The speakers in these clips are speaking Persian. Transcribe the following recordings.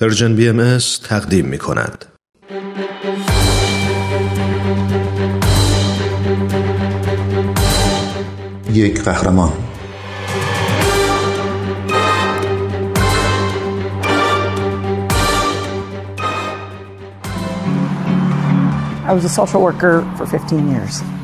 پرژن بی ام تقدیم می کند. یک قهرمان I was a social worker for 15 years.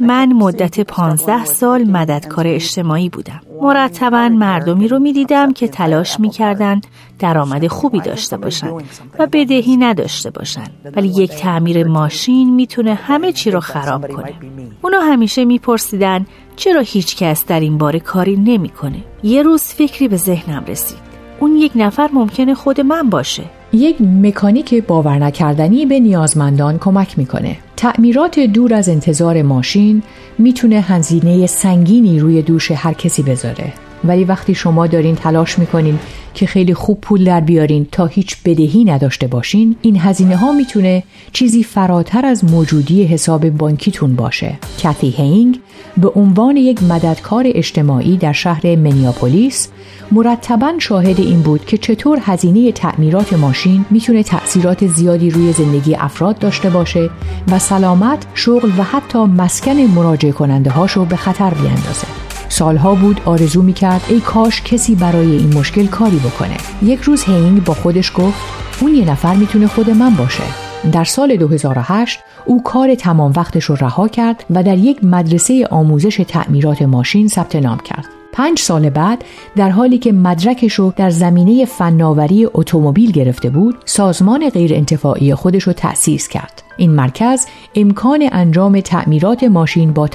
من مدت پانزده سال مددکار اجتماعی بودم. مرتبا مردمی رو می دیدم که تلاش می کردن درآمد خوبی داشته باشند و بدهی نداشته باشند. ولی یک تعمیر ماشین می‌تونه همه چی رو خراب کنه. اونا همیشه میپرسیدن چرا هیچ کس در این باره کاری نمی‌کنه. یه روز فکری به ذهنم رسید. اون یک نفر ممکنه خود من باشه. یک مکانیک باور نکردنی به نیازمندان کمک می‌کنه. تعمیرات دور از انتظار ماشین می‌تونه هزینه سنگینی روی دوش هر کسی بذاره. ولی وقتی شما دارین تلاش می‌کنین که خیلی خوب پول در بیارین تا هیچ بدهی نداشته باشین این هزینه ها می‌تونه چیزی فراتر از موجودی حساب بانکیتون باشه کتی هینگ به عنوان یک مددکار اجتماعی در شهر منیاپولیس مرتبا شاهد این بود که چطور هزینه تعمیرات ماشین می‌تونه تأثیرات زیادی روی زندگی افراد داشته باشه و سلامت، شغل و حتی مسکن مراجع کننده هاشو به خطر بیاندازه. سالها بود آرزو می‌کرد ای کاش کسی برای این مشکل کاری بکنه. یک روز هینگ با خودش گفت اون یه نفر می‌تونه خود من باشه. در سال 2008 او کار تمام وقتش رو رها کرد و در یک مدرسه آموزش تعمیرات ماشین ثبت نام کرد. پنج سال بعد در حالی که مدرکش رو در زمینه فناوری اتومبیل گرفته بود سازمان غیر انتفاعی خودش رو تأسیس کرد. این مرکز امکان انجام تعمیرات ماشین با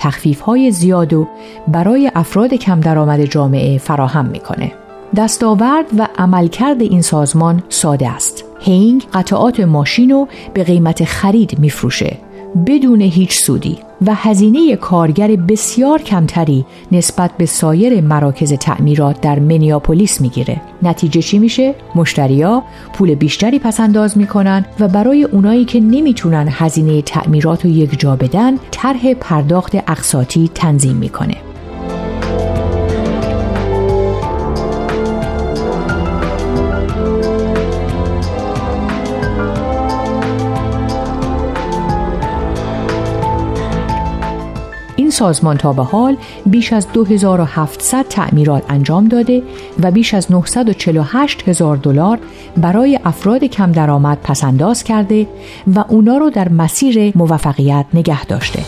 های زیاد و برای افراد کم درآمد جامعه فراهم می‌کنه. دستاورد و عملکرد این سازمان ساده است. هینگ قطعات ماشین رو به قیمت خرید میفروشه بدون هیچ سودی و هزینه کارگر بسیار کمتری نسبت به سایر مراکز تعمیرات در منیاپولیس می‌گیره. نتیجه چی میشه؟ مشتریا پول بیشتری پس انداز می‌کنن و برای اونایی که نمی‌تونن هزینه تعمیرات رو یک جا بدن طرح پرداخت اقساطی تنظیم می‌کنه. سازمان تا به حال بیش از 2700 تعمیرات انجام داده و بیش از 948 هزار دلار برای افراد کم درآمد پسنداز کرده و اونا رو در مسیر موفقیت نگه داشته.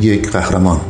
یک قهرمان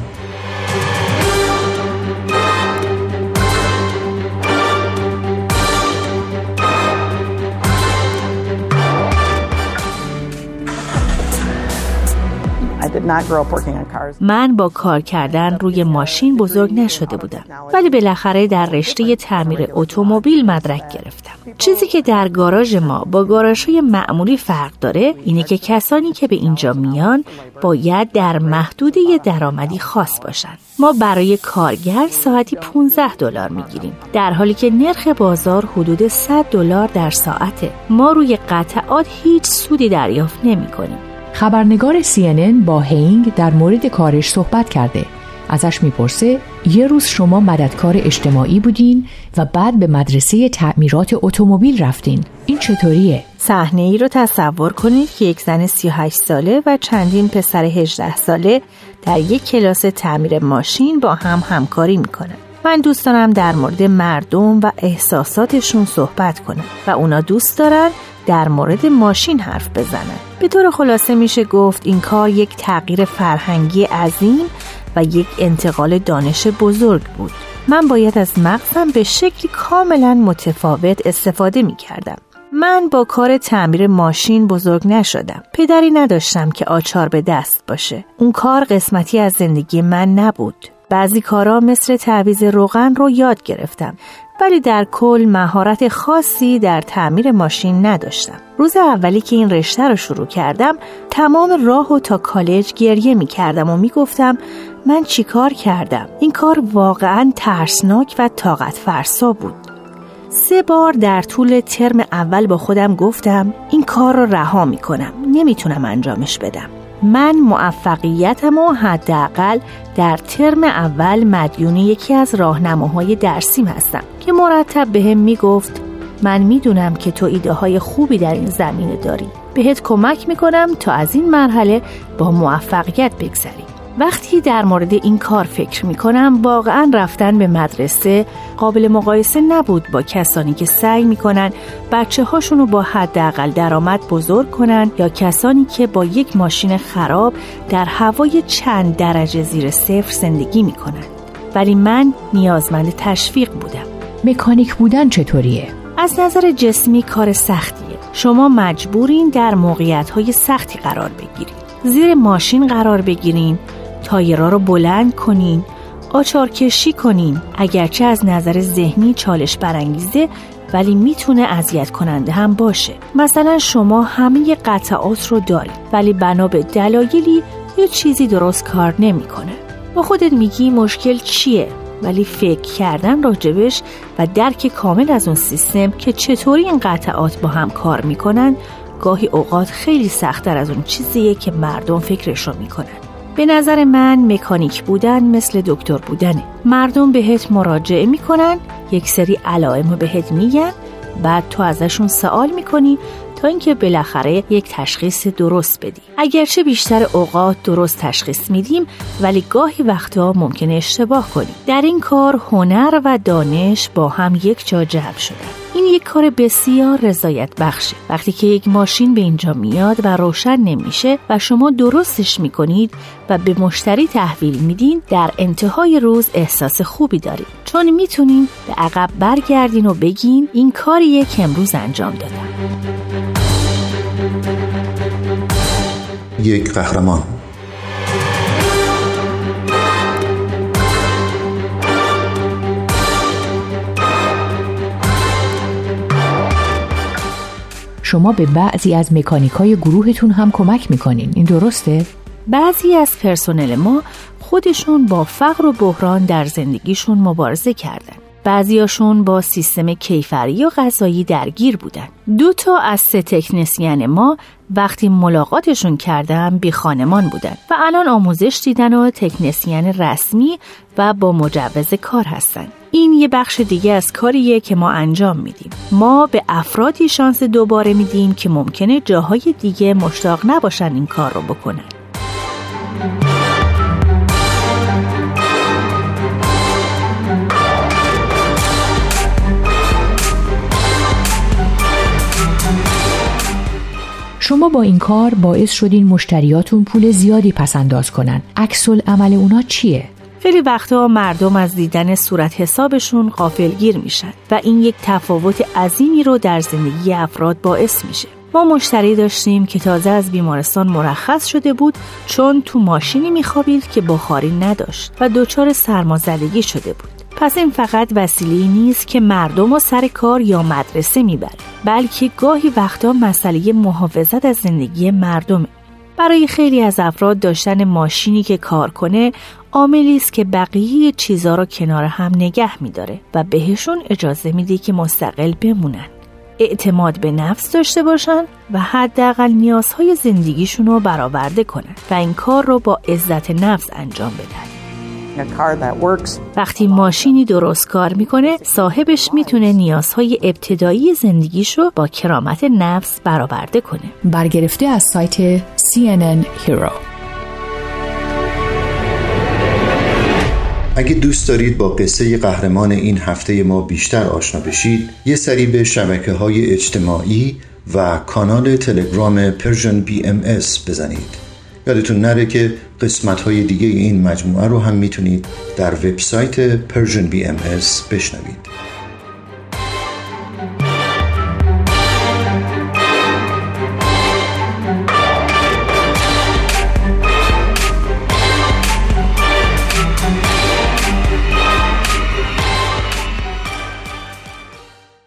من با کار کردن روی ماشین بزرگ نشده بودم ولی بالاخره در رشته تعمیر اتومبیل مدرک گرفتم. چیزی که در گاراژ ما با های معمولی فرق داره اینه که کسانی که به اینجا میان باید در محدوده درآمدی خاص باشند ما برای کارگر ساعتی 15 دلار می‌گیریم در حالی که نرخ بازار حدود 100 دلار در ساعته. ما روی قطعات هیچ سودی دریافت نمی کنیم خبرنگار CNN با هینگ در مورد کارش صحبت کرده. ازش می‌پرسه یه روز شما مددکار اجتماعی بودین و بعد به مدرسه تعمیرات اتومبیل رفتین. این چطوریه؟ صحنه ای رو تصور کنید که یک زن 38 ساله و چندین پسر 18 ساله در یک کلاس تعمیر ماشین با هم همکاری می‌کنن. من دوست دارم در مورد مردم و احساساتشون صحبت کنم و اونا دوست دارن در مورد ماشین حرف بزنن به طور خلاصه میشه گفت این کار یک تغییر فرهنگی عظیم و یک انتقال دانش بزرگ بود من باید از مغزم به شکلی کاملا متفاوت استفاده می کردم. من با کار تعمیر ماشین بزرگ نشدم. پدری نداشتم که آچار به دست باشه. اون کار قسمتی از زندگی من نبود. بعضی کارا مثل تعویز روغن رو یاد گرفتم ولی در کل مهارت خاصی در تعمیر ماشین نداشتم. روز اولی که این رشته رو شروع کردم تمام راه و تا کالج گریه می کردم و می گفتم من چیکار کردم؟ این کار واقعا ترسناک و طاقت فرسا بود. سه بار در طول ترم اول با خودم گفتم این کار رو رها می کنم. نمی‌تونم انجامش بدم. من موفقیتم و حداقل در ترم اول مدیون یکی از راهنماهای درسیم هستم که مرتب به می‌گفت من می‌دونم که تو ایده های خوبی در این زمینه داری. بهت کمک می‌کنم تا از این مرحله با موفقیت بگذری وقتی در مورد این کار فکر می کنم واقعا رفتن به مدرسه قابل مقایسه نبود با کسانی که سعی می کنن بچه هاشون رو با حداقل درآمد بزرگ کنن یا کسانی که با یک ماشین خراب در هوای چند درجه زیر صفر زندگی می کنن. ولی من نیازمند تشویق بودم مکانیک بودن چطوریه؟ از نظر جسمی کار سختیه شما مجبورین در موقعیت های سختی قرار بگیرید زیر ماشین قرار بگیرین تایرا رو بلند کنین آچار کشی کنین. اگرچه از نظر ذهنی چالش برانگیزه ولی می‌تونه اذیت کننده هم باشه. مثلا شما همه قطعات رو دارید ولی بنا به دلایلی یه چیزی درست کار نمی‌کنه. با خودت میگی مشکل چیه ولی فکر کردن راجبش و درک کامل از اون سیستم که چطوری این قطعات با هم کار می‌کنن گاهی اوقات خیلی سختتر از اون چیزیه که مردم فکرش رو می‌کنن. به نظر من مکانیک بودن مثل دکتر بودنه. مردم بهت مراجعه می‌کنن یک سری علائم رو بهت میگن بعد تو ازشون سوال می‌کنی تا اینکه بالاخره یک تشخیص درست بدی اگرچه بیشتر اوقات درست تشخیص میدیم ولی گاهی وقتا ممکنه اشتباه کنیم. در این کار هنر و دانش با هم یک جا جمع شدن. این یک کار بسیار رضایت بخشه. وقتی که یک ماشین به اینجا میاد و روشن نمیشه و شما درستش می‌کنید و به مشتری تحویل میدین در انتهای روز احساس خوبی دارید. چون می‌تونین به عقب برگردین و بگین این کاریه که امروز انجام دادم. یک قهرمان. شما به بعضی از مکانیکای گروهتون هم کمک می‌کنین. این درسته؟ بعضی از پرسنل ما خودشون با فقر و بحران در زندگیشون مبارزه کردن. بعضیاشون با سیستم کیفری و غذایی درگیر بودن. دو تا از سه تکنسین ما وقتی ملاقاتشون کردم بی خانمان بودن و الان آموزش دیدن و تکنسین رسمی و با مجوز کار هستن. این یه بخش دیگه از کاریه که ما انجام میدیم. ما به افرادی شانس دوباره میدیم که ممکنه جاهای دیگه مشتاق نباشن این کار رو بکنن. شما با این کار باعث شدین مشتریاتون پول زیادی پس انداز کنن. عکس عمل اونا چیه؟ خیلی وقتها مردم از دیدن صورت حسابشون غافلگیر میشن و این یک تفاوت عظیمی رو در زندگی افراد باعث میشه. ما مشتری داشتیم که تازه از بیمارستان مرخص شده بود چون تو ماشینی میخوابید که بخاری نداشت و دچار سرمازدگی شده بود. پس این فقط وسیله نیست که مردم و سر کار یا مدرسه می‌بره بلکه گاهی وقتا مسئله محافظت از زندگی مردمه. برای خیلی از افراد داشتن ماشینی که کار کنه عاملی است که بقیه چیزها رو کنار هم نگه میداره و بهشون اجازه میده که مستقل بمونن. اعتماد به نفس داشته باشن و حداقل نیازهای زندگیشون رو برآورده کنن و این کار رو با عزت نفس انجام بدن. وقتی ماشینی درست کار می‌کنه صاحبش می‌تونه نیازهای ابتدایی زندگیشو با کرامت نفس برآورده کنه. برگرفته از سایت CNN Hero. اگه دوست دارید با قصه قهرمان این هفته ما بیشتر آشنا بشید یه سری به شبکه های اجتماعی و کانال تلگرام Persian BMS بزنید. یادتون نره که قسمت های دیگه این مجموعه رو هم می‌تونید در وبسایت Persian BMS بشنوید.